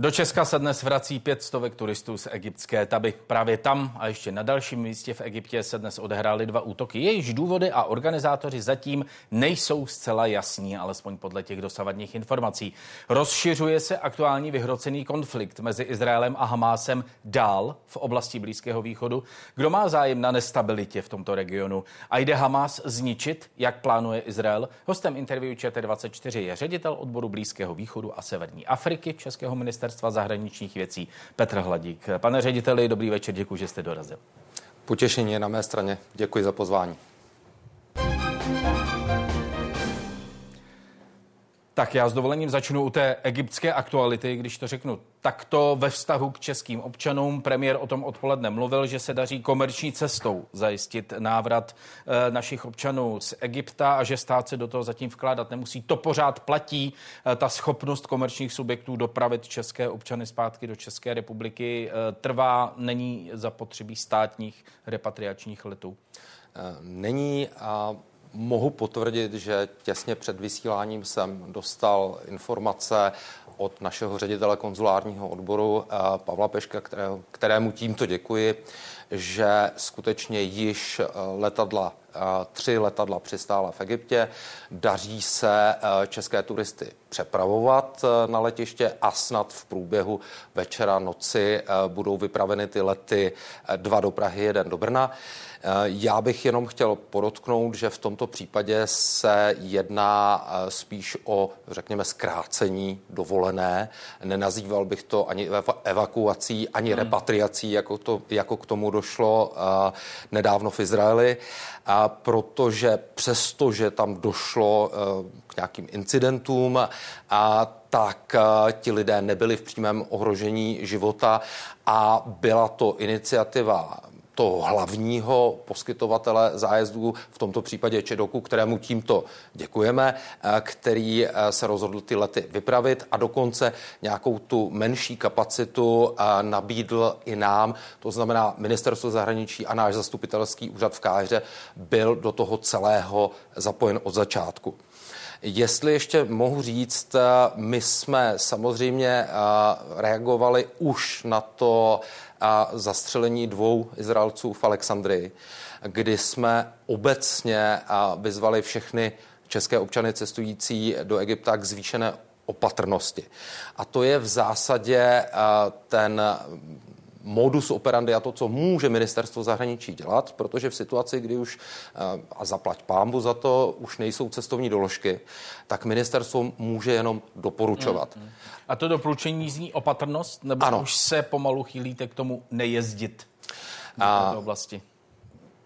Do Česka se dnes vrací pět stovek turistů z egyptské Taby. Právě tam a ještě na dalším místě v Egyptě se dnes odehrály dva útoky. Jejichž důvody a organizátoři zatím nejsou zcela jasní, alespoň podle těch dosavadních informací. Rozšiřuje se aktuální vyhrocený konflikt mezi Izraelem a Hamásem dál v oblasti Blízkého východu. Kdo má zájem na nestabilitě v tomto regionu? A jde Hamás zničit, jak plánuje Izrael? Hostem interview ČT24 je ředitel odboru Blízkého východu a Severní Afriky Českého ministerstva ministerstva zahraničních věcí Petr Hladík. Pane řediteli, dobrý večer, děkuji, že jste dorazil. Potěšení je na mé straně. Děkuji za pozvání. Tak já s dovolením začnu u té egyptské aktuality, když to řeknu takto ve vztahu k českým občanům. Premiér o tom odpoledne mluvil, že se daří komerční cestou zajistit návrat e, našich občanů z Egypta a že stát se do toho zatím vkládat nemusí. To pořád platí. E, ta schopnost komerčních subjektů dopravit české občany zpátky do České republiky e, trvá, není zapotřebí státních repatriačních letů. Není a Mohu potvrdit, že těsně před vysíláním jsem dostal informace od našeho ředitele konzulárního odboru eh, Pavla Peška, kterému tímto děkuji, že skutečně již eh, letadla, eh, tři letadla přistála v Egyptě. Daří se české turisty přepravovat na letiště a snad v průběhu večera, noci budou vypraveny ty lety dva do Prahy, jeden do Brna. Eh, já bych jenom chtěl podotknout, že v tomto případě se jedná eh, spíš o, řekněme, zkrácení dovolené. Nenazýval bych to ani evakuací, ani hmm. repatriací, jako, to, jako k tomu došlo nedávno v Izraeli, a protože přesto, že tam došlo k nějakým incidentům, a tak ti lidé nebyli v přímém ohrožení života a byla to iniciativa toho hlavního poskytovatele zájezdů, v tomto případě Čedoku, kterému tímto děkujeme, eh, který eh, se rozhodl ty lety vypravit a dokonce nějakou tu menší kapacitu eh, nabídl i nám, to znamená ministerstvo zahraničí a náš zastupitelský úřad v Káře byl do toho celého zapojen od začátku. Jestli ještě mohu říct, my jsme samozřejmě reagovali už na to a zastřelení dvou Izraelců v Alexandrii, kdy jsme obecně vyzvali všechny české občany cestující do Egypta k zvýšené opatrnosti. A to je v zásadě ten modus operandi a to, co může ministerstvo zahraničí dělat, protože v situaci, kdy už, a zaplať pámbu za to, už nejsou cestovní doložky, tak ministerstvo může jenom doporučovat. Mm, mm. A to doporučení zní opatrnost, nebo ano. už se pomalu chýlíte k tomu nejezdit do této oblasti?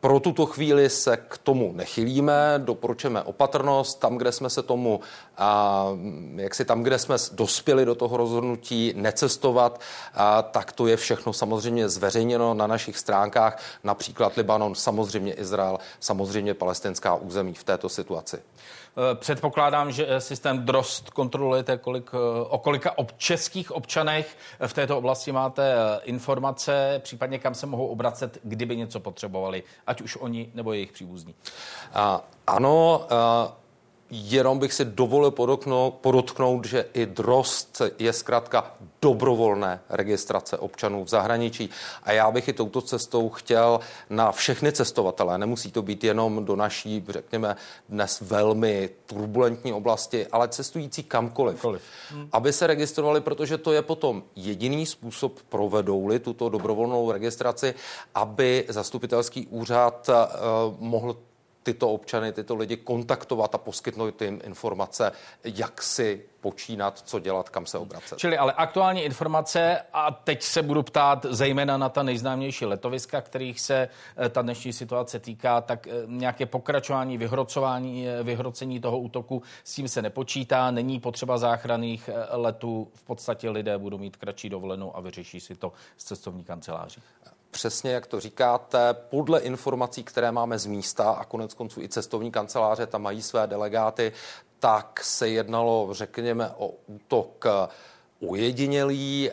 Pro tuto chvíli se k tomu nechylíme, doporučujeme opatrnost. Tam, kde jsme se tomu, a, jak si tam, kde jsme dospěli do toho rozhodnutí necestovat, a, tak to je všechno samozřejmě zveřejněno na našich stránkách, například Libanon, samozřejmě Izrael, samozřejmě palestinská území v této situaci. Eh, předpokládám, že systém DROST kontrolujete, kolik, eh, o kolika ob, českých občanech v této oblasti máte informace, případně kam se mohou obracet, kdyby něco potřebovali, ať už oni nebo jejich příbuzní. Uh, ano, uh Jenom bych si dovolil podotknout, podotknout, že i drost je zkrátka dobrovolné registrace občanů v zahraničí. A já bych i touto cestou chtěl na všechny cestovatele, nemusí to být jenom do naší, řekněme, dnes velmi turbulentní oblasti, ale cestující kamkoliv, hmm. aby se registrovali, protože to je potom jediný způsob, provedou-li tuto dobrovolnou registraci, aby zastupitelský úřad uh, mohl tyto občany, tyto lidi kontaktovat a poskytnout jim informace, jak si počínat, co dělat, kam se obracet. Čili ale aktuální informace a teď se budu ptát zejména na ta nejznámější letoviska, kterých se eh, ta dnešní situace týká, tak eh, nějaké pokračování, vyhrocování, eh, vyhrocení toho útoku, s tím se nepočítá, není potřeba záchranných letů, v podstatě lidé budou mít kratší dovolenou a vyřeší si to z cestovní kanceláří přesně, jak to říkáte, podle informací, které máme z místa a konec konců i cestovní kanceláře tam mají své delegáty, tak se jednalo, řekněme, o útok ujedinělý.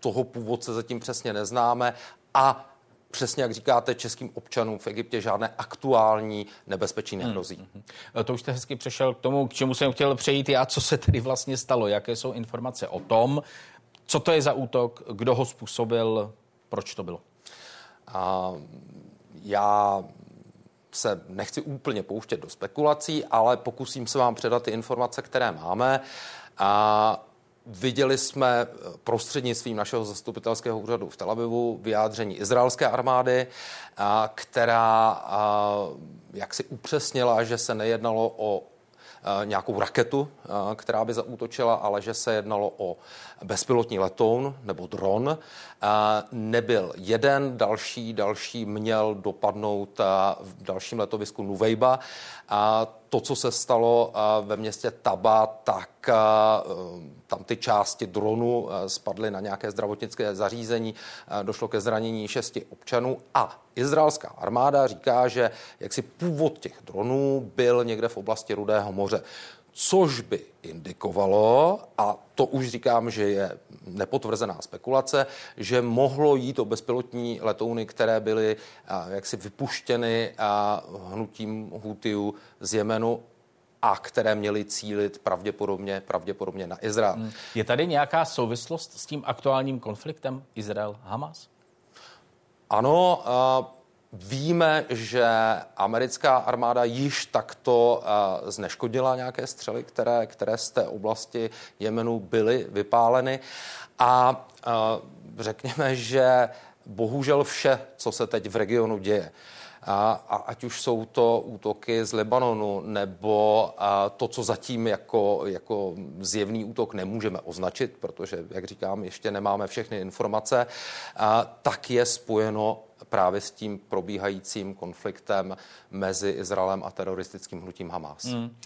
Toho původce zatím přesně neznáme a přesně jak říkáte, českým občanům v Egyptě žádné aktuální nebezpečí nehrozí. Hmm, hmm. To už jste hezky přešel k tomu, k čemu jsem chtěl přejít já, co se tedy vlastně stalo, jaké jsou informace o tom, Co to je za útok, kdo ho způsobil, proč to bylo? A já se nechci úplně pouštět do spekulací, ale pokusím se vám předat ty informace, které máme. A Viděli jsme prostřednictvím našeho zastupitelského úřadu v Tel Avivu vyjádření izraelské armády, která jak si upřesnila, že se nejednalo o nějakou raketu, která by zaútočila, ale že se jednalo o bezpilotní letoun nebo dron. Nebyl jeden, další, další měl dopadnout v dalším letovisku Nuvejba. To, co se stalo ve městě Taba, tak tam ty části dronu spadly na nějaké zdravotnické zařízení, došlo ke zranění šesti občanů a izraelská armáda říká, že jaksi původ těch dronů byl někde v oblasti Rudého moře což by indikovalo, a to už říkám, že je nepotvrzená spekulace, že mohlo jít o bezpilotní letouny, které byly jaksi vypuštěny hnutím Hutiu z Jemenu a které měly cílit pravděpodobně, pravděpodobně na Izrael. Hmm. Je tady nějaká souvislost s tím aktuálním konfliktem Izrael-Hamas? Ano, Víme, že americká armáda již takto uh, zneškodila nějaké střely, které, které z té oblasti Jemenu byly vypáleny. A uh, řekněme, že bohužel vše, co se teď v regionu děje, a, a ať už jsou to útoky z Libanonu nebo a, to, co zatím jako, jako zjevný útok nemůžeme označit, protože, jak říkám, ještě nemáme všechny informace, a, tak je spojeno právě s tím probíhajícím konfliktem mezi Izraelem a teroristickým hnutím Hamas. Hmm.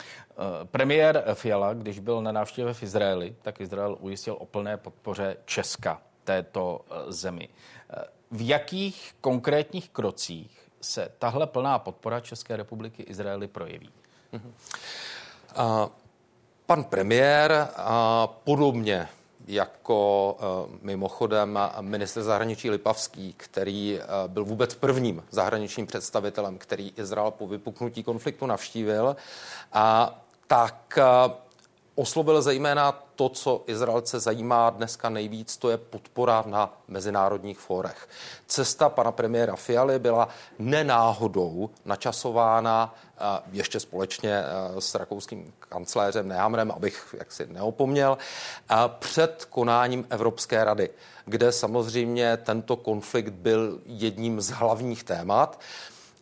Premiér Fiala, když byl na návštěvě v Izraeli, tak Izrael ujistil o plné podpoře Česka této eh, zemi. Eh, v jakých konkrétních krocích se tahle plná podpora České republiky Izraeli projeví? Hmm. Uh, pan premiér uh, podobně jako eh, mimochodem minister zahraničí Lipavský, který eh, byl vůbec prvním zahraničním představitelem, který Izrael po vypuknutí konfliktu navštívil, a tak eh, oslovil zejména to, co Izraelce zajímá dneska nejvíc, to je podpora na mezinárodních fórech. Cesta pana premiéra Fialy byla nenáhodou načasována ještě společně s rakouským kancléřem Nehamrem, abych jaksi neopomněl, před konáním Evropské rady, kde samozřejmě tento konflikt byl jedním z hlavních témat.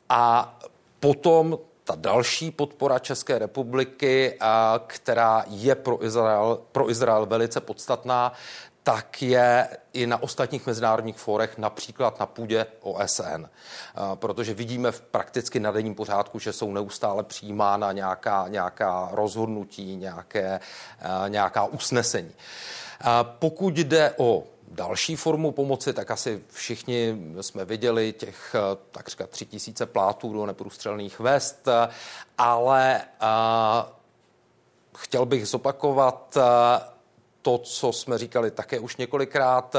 A potom ta další podpora České republiky, která je pro Izrael, pro Izrael velice podstatná, tak je i na ostatních mezinárodních fórech, například na půdě OSN. Protože vidíme v prakticky na denním pořádku, že jsou neustále přijímána nějaká, nějaká rozhodnutí, nějaké, nějaká usnesení. Pokud jde o další formu pomoci, tak asi všichni jsme viděli těch eh, takřka tři tisíce plátů do neprůstřelných vest, ale uh, chtěl bych zopakovat to, co jsme říkali také už několikrát.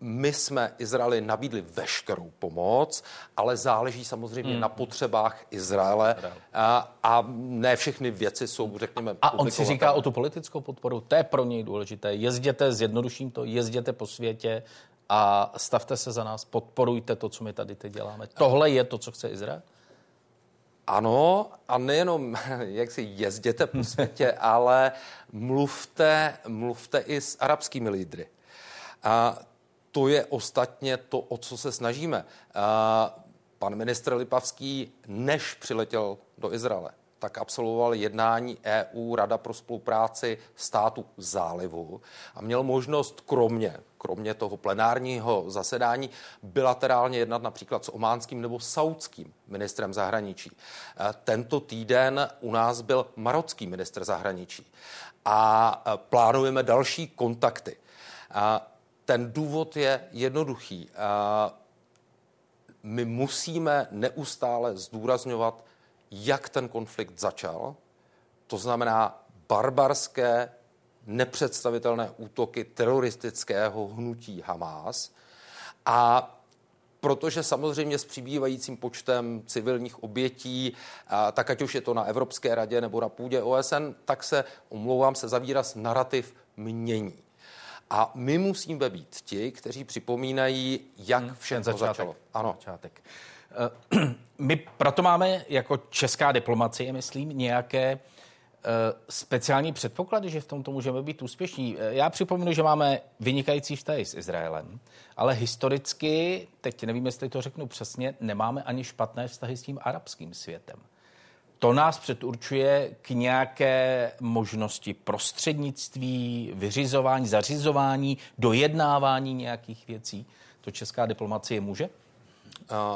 My jsme Izraeli nabídli veškerou pomoc, ale záleží samozřejmě hmm. na potřebách Izraele a, a ne všechny věci jsou, řekněme, A on si říká o tu politickou podporu, to je pro něj důležité. Jezděte, zjednoduším to, jezděte po světě a stavte se za nás, podporujte to, co my tady teď děláme. Tohle je to, co chce Izrael? Ano, a nejenom, jak si jezděte po světě, ale mluvte, mluvte i s arabskými lídry. A to je ostatně to, o co se snažíme. Pan ministr Lipavský, než přiletěl do Izraele, tak absolvoval jednání EU Rada pro spolupráci státu zálivu a měl možnost kromě, kromě toho plenárního zasedání bilaterálně jednat například s ománským nebo saudským ministrem zahraničí. Tento týden u nás byl marocký ministr zahraničí a plánujeme další kontakty. Ten důvod je jednoduchý. My musíme neustále zdůrazňovat, jak ten konflikt začal. To znamená barbarské, nepředstavitelné útoky teroristického hnutí Hamas. A protože samozřejmě s přibývajícím počtem civilních obětí, tak ať už je to na Evropské radě nebo na půdě OSN, tak se, omlouvám se za výraz, narrativ mění. A my musíme být ti, kteří připomínají, jak hmm, všechno začalo. Ano. Začátek. Eh, my proto máme jako česká diplomacie, myslím, nějaké Eh, speciální předpoklady, že v tomto můžeme být úspěšní. Eh, já připomenu, že máme vynikající vztahy s Izraelem, ale historicky, teď nevím, jestli to řeknu přesně, nemáme ani špatné vztahy s tím arabským světem. To nás předurčuje k nějaké možnosti prostřednictví, vyřizování, zařizování, dojednávání nějakých věcí. To česká diplomacie může?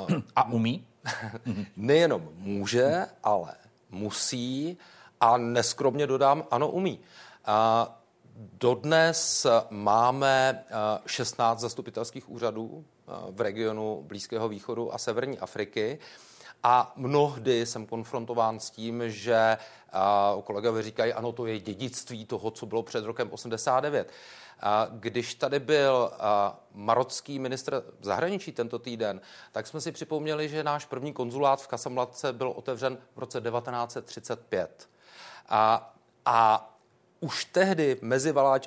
Uh, A umí? Nejenom může, ale musí. A neskromně dodám, ano, umí. A dodnes máme 16 zastupitelských úřadů v regionu Blízkého východu a Severní Afriky. A mnohdy jsem konfrontován s tím, že kolegové říkají, ano, to je dědictví toho, co bylo před rokem 89. Když tady byl marocký ministr zahraničí tento týden, tak jsme si připomněli, že náš první konzulát v Kasamlatce byl otevřen v roce 1935. A, a už tehdy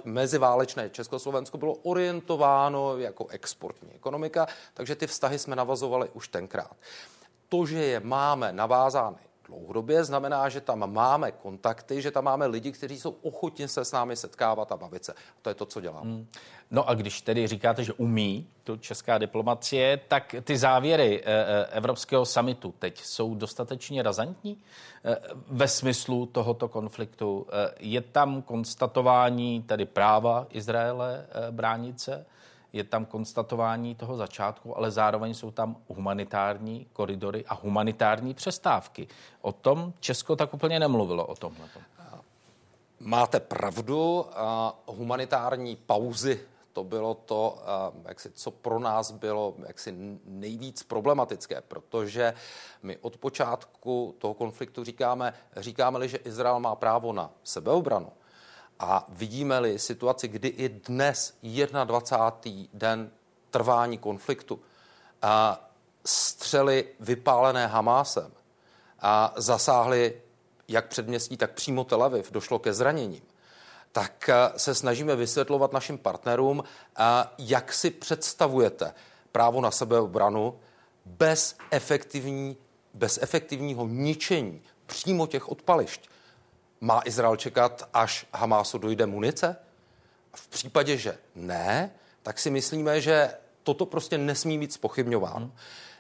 meziválečné Československo bylo orientováno jako exportní ekonomika, takže ty vztahy jsme navazovali už tenkrát. To, že je máme navázány dlouhodobě, znamená, že tam máme kontakty, že tam máme lidi, kteří jsou ochotni se s námi setkávat a bavit se. To je to, co dělám. Hmm. No a když tedy říkáte, že umí tu česká diplomacie, tak ty závěry eh, eh, Evropského samitu teď jsou dostatečně razantní eh, ve smyslu tohoto konfliktu. Je tam konstatování tedy práva Izraele bránit se? Je tam konstatování toho začátku, ale zároveň jsou tam humanitární koridory a humanitární přestávky. O tom Česko tak úplně nemluvilo o tomhle. Máte pravdu, humanitární pauzy to bylo to, jaksi, co pro nás bylo jaksi nejvíc problematické, protože my od počátku toho konfliktu říkáme, říkáme-li, že Izrael má právo na sebeobranu, a vidíme-li situaci, kdy i dnes, 21. den trvání konfliktu, a střely vypálené Hamásem a zasáhly jak předměstí, tak přímo Tel Aviv, došlo ke zraněním, tak se snažíme vysvětlovat našim partnerům, jak si představujete právo na sebeobranu bez, efektivní, bez efektivního ničení přímo těch odpališť. Má Izrael čekat, až Hamásu dojde munice? V případě, že ne, tak si myslíme, že toto prostě nesmí být spochybňováno. Hmm.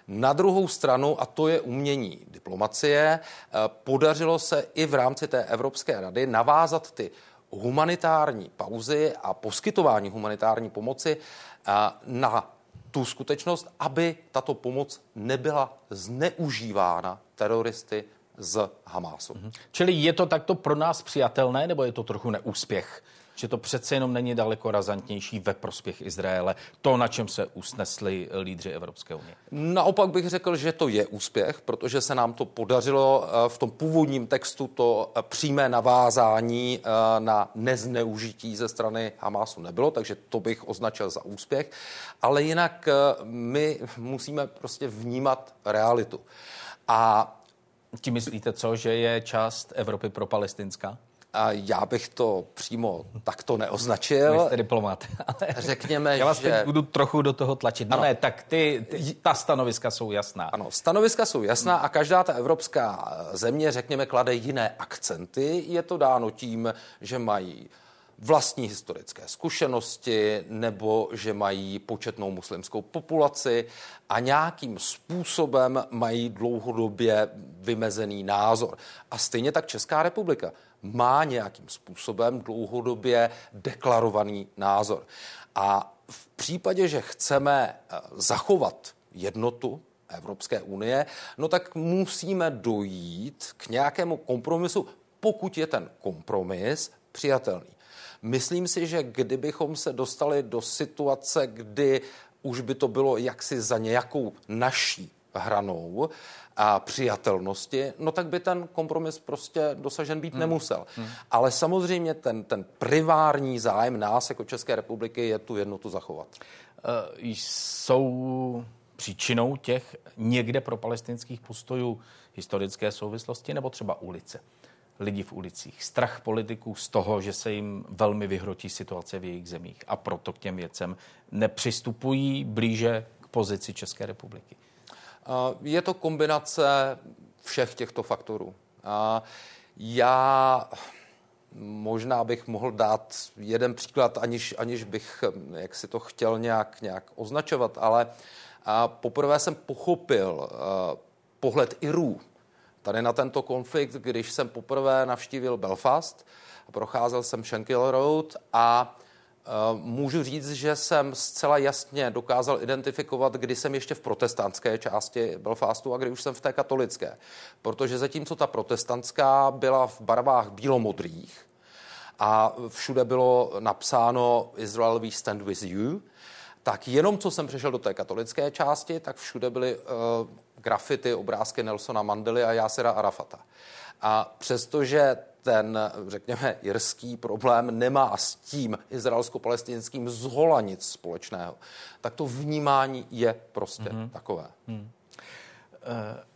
Na druhou stranu, a to je umění diplomacie, eh, podařilo se i v rámci té Evropské rady navázat ty humanitární pauzy a poskytování humanitární pomoci eh, na tu skutečnost, aby tato pomoc nebyla zneužívána teroristy z Hamásu. Mm-hmm. Čili je to takto pro nás přijatelné, nebo je to trochu neúspěch? Že to přece jenom není daleko razantnější ve prospěch Izraele, to, na čem se usnesli lídři Evropské unie? Naopak bych řekl, že to je úspěch, protože se nám to podařilo eh, v tom původním textu to eh, přímé navázání eh, na nezneužití ze strany Hamásu nebylo, takže to bych označil za úspěch. Ale jinak my musíme prostě vnímat realitu. A tím myslíte co, že je část Evropy pro palestinská? A já bych to přímo takto neoznačil. Vy jste diplomat. Ale Řekněme, Já vás že... budu trochu do toho tlačit. No ne, tak ty, ty, ta stanoviska jsou jasná. Ano, stanoviska jsou jasná a každá ta evropská země, řekněme, klade jiné akcenty. Je to dáno tím, že mají vlastní historické zkušenosti nebo že mají početnou muslimskou populaci a nějakým způsobem mají dlouhodobě vymezený názor. A stejně tak Česká republika má nějakým způsobem dlouhodobě deklarovaný názor. A v případě, že chceme eh, zachovat jednotu Evropské unie, no tak musíme dojít k nějakému kompromisu, pokud je ten kompromis přijatelný. Myslím si, že kdybychom se dostali do situace, kdy už by to bylo jaksi za nějakou naší hranou a přijatelnosti, no tak by ten kompromis prostě dosažen být hmm. nemusel. Hmm. Ale samozřejmě ten, ten privární zájem nás jako České republiky je tu jednotu zachovat. Uh, jsou příčinou těch někde pro palestinských postojů historické souvislosti nebo třeba ulice? Lidi v ulicích. Strach politiků z toho, že se jim velmi vyhrotí situace v jejich zemích a proto k těm věcem nepřistupují blíže k pozici České republiky. Je to kombinace všech těchto faktorů. Já možná bych mohl dát jeden příklad, aniž, aniž bych jak si to chtěl nějak, nějak označovat, ale poprvé jsem pochopil pohled Irů tady na tento konflikt, když jsem poprvé navštívil Belfast, procházel jsem Shankill Road a Uh, můžu říct, že jsem zcela jasně dokázal identifikovat, kdy jsem ještě v protestantské části Belfastu a kdy už jsem v té katolické. Protože zatímco ta protestantská byla v barvách bílomodrých a všude bylo napsáno Israel we stand with you, tak jenom co jsem přešel do té katolické části, tak všude byly uh, grafity, obrázky Nelsona Mandely a Jásera Arafata. A přestože ten, řekněme, jirský problém nemá s tím izraelsko-palestinským zhola nic společného, tak to vnímání je prostě mm-hmm. takové. Mm.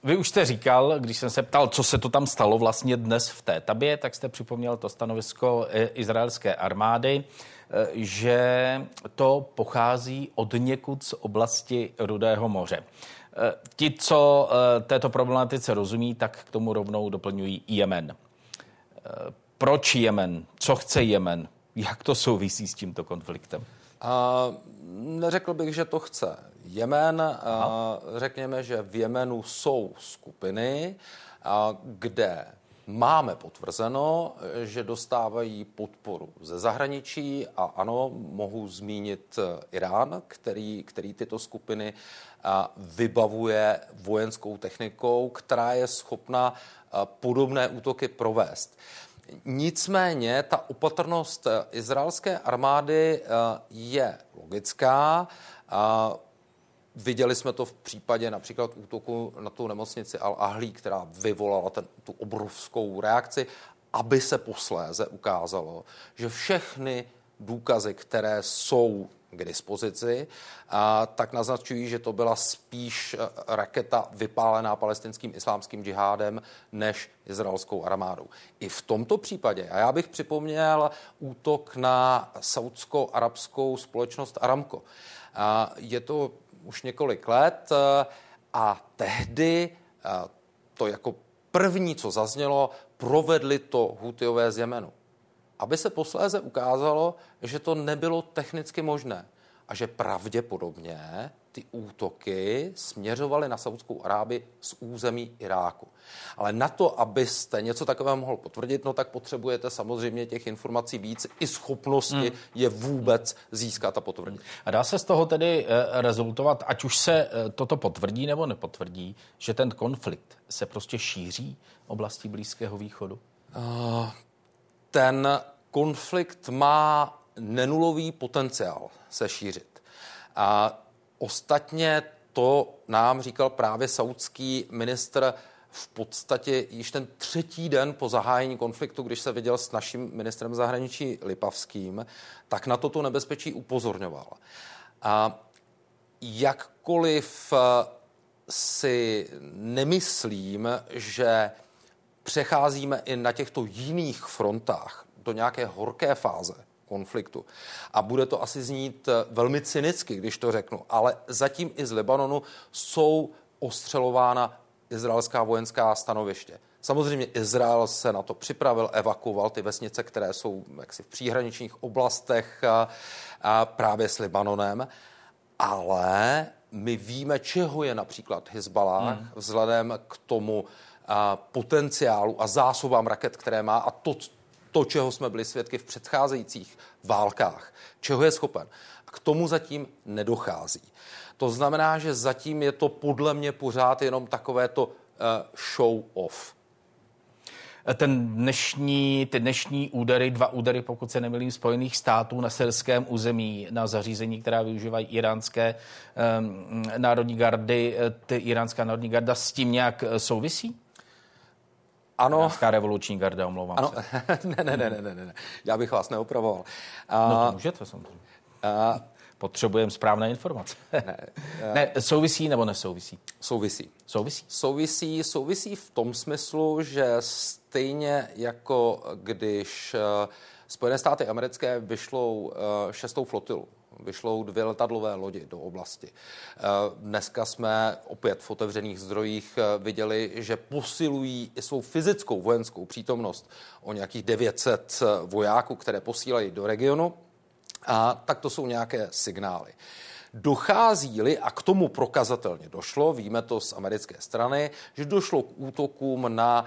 Vy už jste říkal, když jsem se ptal, co se to tam stalo vlastně dnes v té tabě, tak jste připomněl to stanovisko eh, izraelské armády, eh, že to pochází od někud z oblasti Rudého moře. Ti, co této problematice rozumí, tak k tomu rovnou doplňují Jemen. Proč Jemen? Co chce Jemen? Jak to souvisí s tímto konfliktem? A neřekl bych, že to chce Jemen. A řekněme, že v Jemenu jsou skupiny, a kde máme potvrzeno, že dostávají podporu ze zahraničí a ano, mohu zmínit Irán, který, který tyto skupiny vybavuje vojenskou technikou, která je schopna podobné útoky provést. Nicméně ta opatrnost izraelské armády je logická. Viděli jsme to v případě například útoku na tu nemocnici Al-Ahlí, která vyvolala ten, tu obrovskou reakci, aby se posléze ukázalo, že všechny důkazy, které jsou k dispozici, a tak naznačují, že to byla spíš eh, raketa vypálená palestinským islámským džihádem než izraelskou armádou. I v tomto případě, a já bych připomněl útok na saudsko-arabskou společnost Aramco. A je to už několik let eh, a tehdy eh, to jako první, co zaznělo, provedli to Hutiové z Jemenu aby se posléze ukázalo, že to nebylo technicky možné a že pravděpodobně ty útoky směřovaly na Saudskou Arábii z území Iráku. Ale na to, abyste něco takového mohl potvrdit, no tak potřebujete samozřejmě těch informací víc i schopnosti hmm. je vůbec získat a potvrdit. A dá se z toho tedy eh, rezultovat, ať už se eh, toto potvrdí nebo nepotvrdí, že ten konflikt se prostě šíří oblasti Blízkého východu? Uh, ten konflikt má nenulový potenciál se šířit. A ostatně to nám říkal právě saudský ministr v podstatě již ten třetí den po zahájení konfliktu, když se viděl s naším ministrem zahraničí Lipavským, tak na toto nebezpečí upozorňoval. A jakkoliv si nemyslím, že přecházíme i na těchto jiných frontách do nějaké horké fáze konfliktu. A bude to asi znít eh, velmi cynicky, když to řeknu, ale zatím i z Libanonu jsou ostřelována izraelská vojenská stanoviště. Samozřejmě Izrael se na to připravil, evakuoval ty vesnice, které jsou jaksi v příhraničních oblastech a, a právě s Libanonem, ale my víme, čeho je například Hezbalah hmm. vzhledem k tomu potenciálu a zásobám raket, které má a to, to, čeho jsme byli svědky v předcházejících válkách, čeho je schopen. K tomu zatím nedochází. To znamená, že zatím je to podle mě pořád jenom takové to uh, show off. Ten dnešní, ty dnešní údery, dva údery, pokud se nemilím, Spojených států na syrském území, na zařízení, která využívají iránské um, národní gardy, eh, ty iránská národní garda s tím nějak eh, souvisí? Ano. Iránská revoluční garda, omlouvám ano. se. ne, ne, ne, ne, ne, ne, já bych vás neopravoval. A, no to můžete samozřejmě. A, Potřebujeme správné informace. ne, ne, souvisí nebo nesouvisí? Souvisí. Souvisí? Souvisí, souvisí v tom smyslu, že stejně jako když eh, Spojené státy americké vyšlou eh, šestou flotilu, vyšlou dvě letadlové lodi do oblasti. Eh, dneska jsme opět v otevřených zdrojích viděli, že posilují i svou fyzickou vojenskou přítomnost o nějakých 900 vojáků, které posílají do regionu. A tak to jsou nějaké signály. Dochází-li, a k tomu prokazatelně došlo, víme to z americké strany, že došlo k útokům na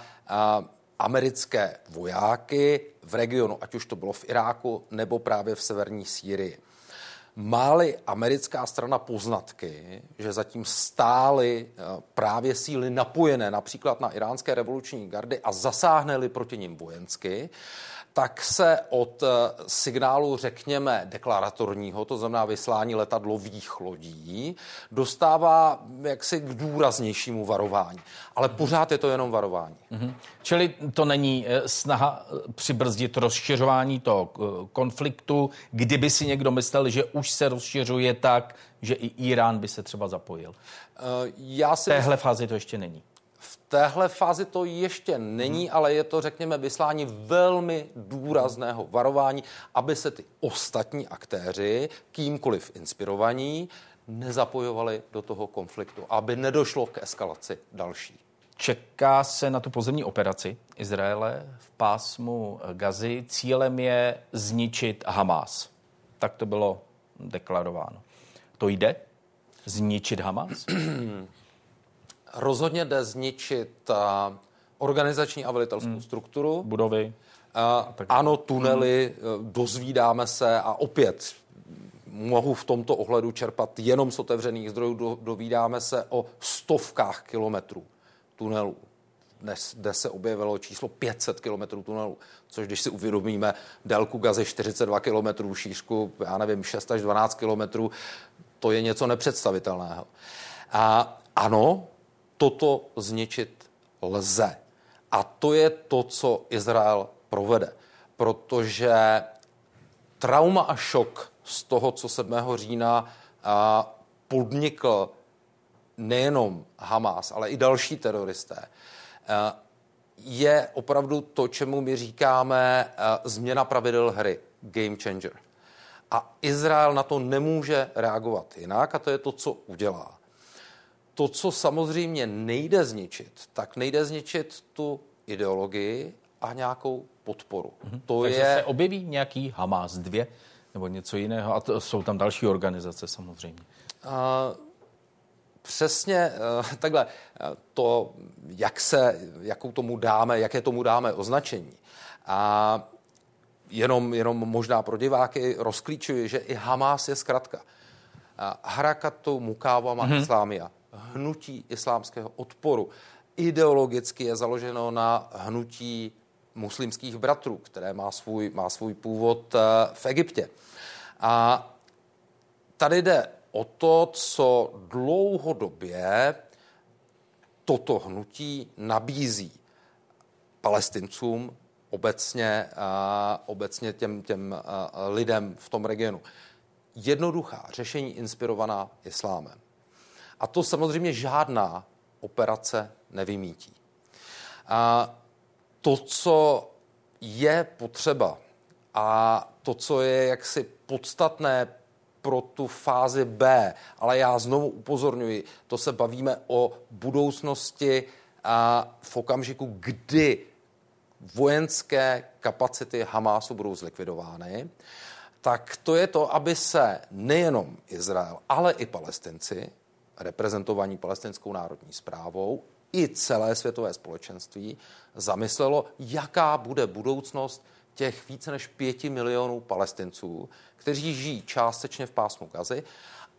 americké vojáky v regionu, ať už to bylo v Iráku nebo právě v severní Sýrii. Máli americká strana poznatky, že zatím stály právě síly napojené například na iránské revoluční gardy a zasáhne proti nim vojensky, tak se od eh, signálu, řekněme, deklaratorního, to znamená vyslání letadlových lodí, dostává jaksi k důraznějšímu varování. Ale pořád je to jenom varování. Mm-hmm. Čili to není eh, snaha eh, přibrzdit rozšiřování toho konfliktu, kdyby si někdo myslel, že už se rozšiřuje tak, že i Irán by se třeba zapojil. Uh, já si téhle fázi to ještě není téhle fázi to ještě není, hmm. ale je to, řekněme, vyslání velmi důrazného varování, aby se ty ostatní aktéři, kýmkoliv inspirovaní, nezapojovali do toho konfliktu, aby nedošlo k eskalaci další. Čeká se na tu pozemní operaci Izraele v pásmu Gazy. Cílem je zničit Hamas. Tak to bylo deklarováno. To jde? Zničit Hamas? rozhodně jde zničit organizační a velitelskou hmm. strukturu. Budovy. Uh, ano, tunely, hmm. dozvídáme se a opět mohu v tomto ohledu čerpat jenom z otevřených zdrojů, do, dovídáme se o stovkách kilometrů tunelů. Dnes, kde se objevilo číslo 500 kilometrů tunelů, což když si uvědomíme délku gazy 42 kilometrů, šířku, já nevím, 6 až 12 kilometrů, to je něco nepředstavitelného. A ano, toto zničit lze. A to je to, co Izrael provede. Protože trauma a šok z toho, co 7. října podnikl nejenom Hamas, ale i další teroristé, je opravdu to, čemu my říkáme změna pravidel hry, game changer. A Izrael na to nemůže reagovat jinak a to je to, co udělá to, co samozřejmě nejde zničit, tak nejde zničit tu ideologii a nějakou podporu. Mm-hmm. To Takže je... se objeví nějaký Hamas 2 nebo něco jiného a to jsou tam další organizace samozřejmě. Uh, přesně uh, takhle. To, jak se, jakou tomu dáme, jaké tomu dáme označení. A jenom, jenom možná pro diváky rozklíčuji, že i Hamas je zkratka. Harakatu Mukawama mm-hmm. Islámia hnutí islámského odporu. Ideologicky je založeno na hnutí muslimských bratrů, které má svůj, má svůj původ eh, v Egyptě. A tady jde o to, co dlouhodobě toto hnutí nabízí palestincům, obecně, a eh, obecně těm, těm eh, lidem v tom regionu. Jednoduchá řešení inspirovaná islámem. A to samozřejmě žádná operace nevymítí. A to, co je potřeba a to, co je jaksi podstatné pro tu fázi B, ale já znovu upozorňuji, to se bavíme o budoucnosti a v okamžiku, kdy vojenské kapacity Hamásu budou zlikvidovány, tak to je to, aby se nejenom Izrael, ale i palestinci reprezentovaní palestinskou národní zprávou i celé světové společenství zamyslelo, jaká bude budoucnost těch více než pěti milionů palestinců, kteří žijí částečně v pásmu Gazy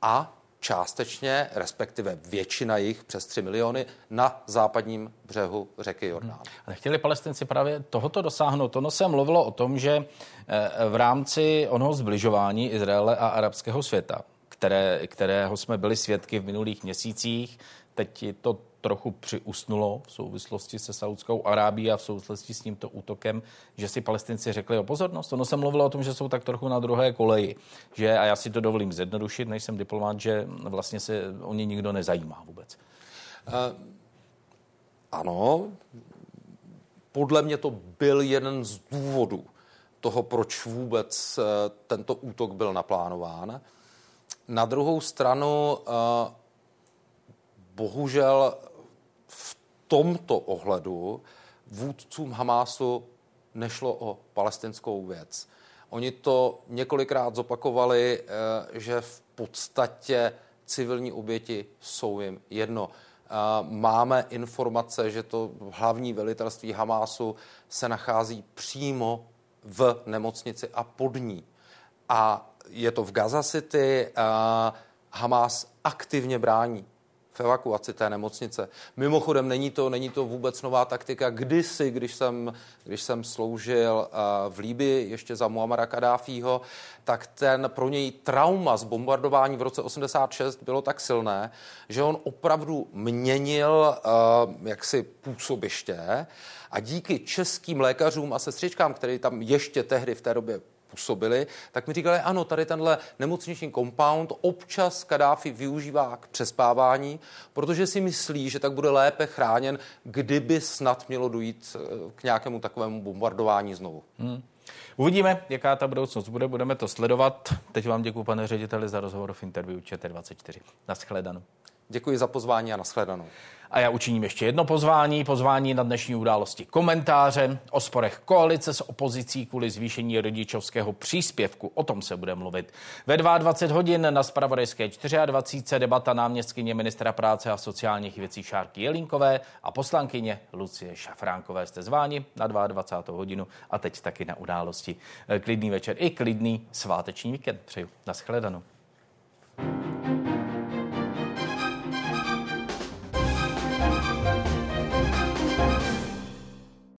a částečně, respektive většina jich, přes 3 miliony, na západním břehu řeky Jordán. Hmm. Ale chtěli palestinci právě tohoto dosáhnout. Ono se mluvilo o tom, že eh, v rámci onoho zbližování Izraele a arabského světa které, kterého jsme byli svědky v minulých měsících. Teď to trochu přiusnulo v souvislosti se Saudskou Arábií a v souvislosti s tímto útokem, že si palestinci řekli o pozornost? Ono se mluvilo o tom, že jsou tak trochu na druhé koleji, že, a já si to dovolím zjednodušit, než jsem diplomat, že vlastně se o ně nikdo nezajímá vůbec. Uh, ano, podle mě to byl jeden z důvodů toho, proč vůbec eh, tento útok byl naplánován. Na druhou stranu, eh, bohužel v tomto ohledu vůdcům Hamásu nešlo o palestinskou věc. Oni to několikrát zopakovali, eh, že v podstatě civilní oběti jsou jim jedno. Máme informace, že to hlavní velitelství Hamásu se nachází přímo v nemocnici a pod ní. A je to v Gaza City. Hamas aktivně brání v evakuaci té nemocnice. Mimochodem, není to, není to vůbec nová taktika. Kdysi, když jsem, když jsem sloužil v Líbii ještě za Muamara Kadáfího, tak ten pro něj trauma z bombardování v roce 86 bylo tak silné, že on opravdu měnil jaksi působiště a díky českým lékařům a sestřičkám, které tam ještě tehdy v té době působili, tak mi říkali, ano, tady tenhle nemocniční compound občas Kadáfi využívá k přespávání, protože si myslí, že tak bude lépe chráněn, kdyby snad mělo dojít eh, k nějakému takovému bombardování znovu. Hmm. Uvidíme, jaká ta budoucnost bude, budeme to sledovat. Teď vám děkuji, pane řediteli, za rozhovor v interview ČT24. Naschledanou. Děkuji za pozvání a nashledanou. A já učiním ještě jedno pozvání, pozvání na dnešní události komentáře o sporech koalice s opozicí kvůli zvýšení rodičovského příspěvku. O tom se bude mluvit. Ve 22 hodin na Spravodajské 24 debata náměstkyně ministra práce a sociálních věcí Šárky Jelínkové a poslankyně Lucie Šafránkové. Jste zváni na 22. hodinu a teď taky na události. Klidný večer i klidný sváteční víkend. Přeju. Naschledanou.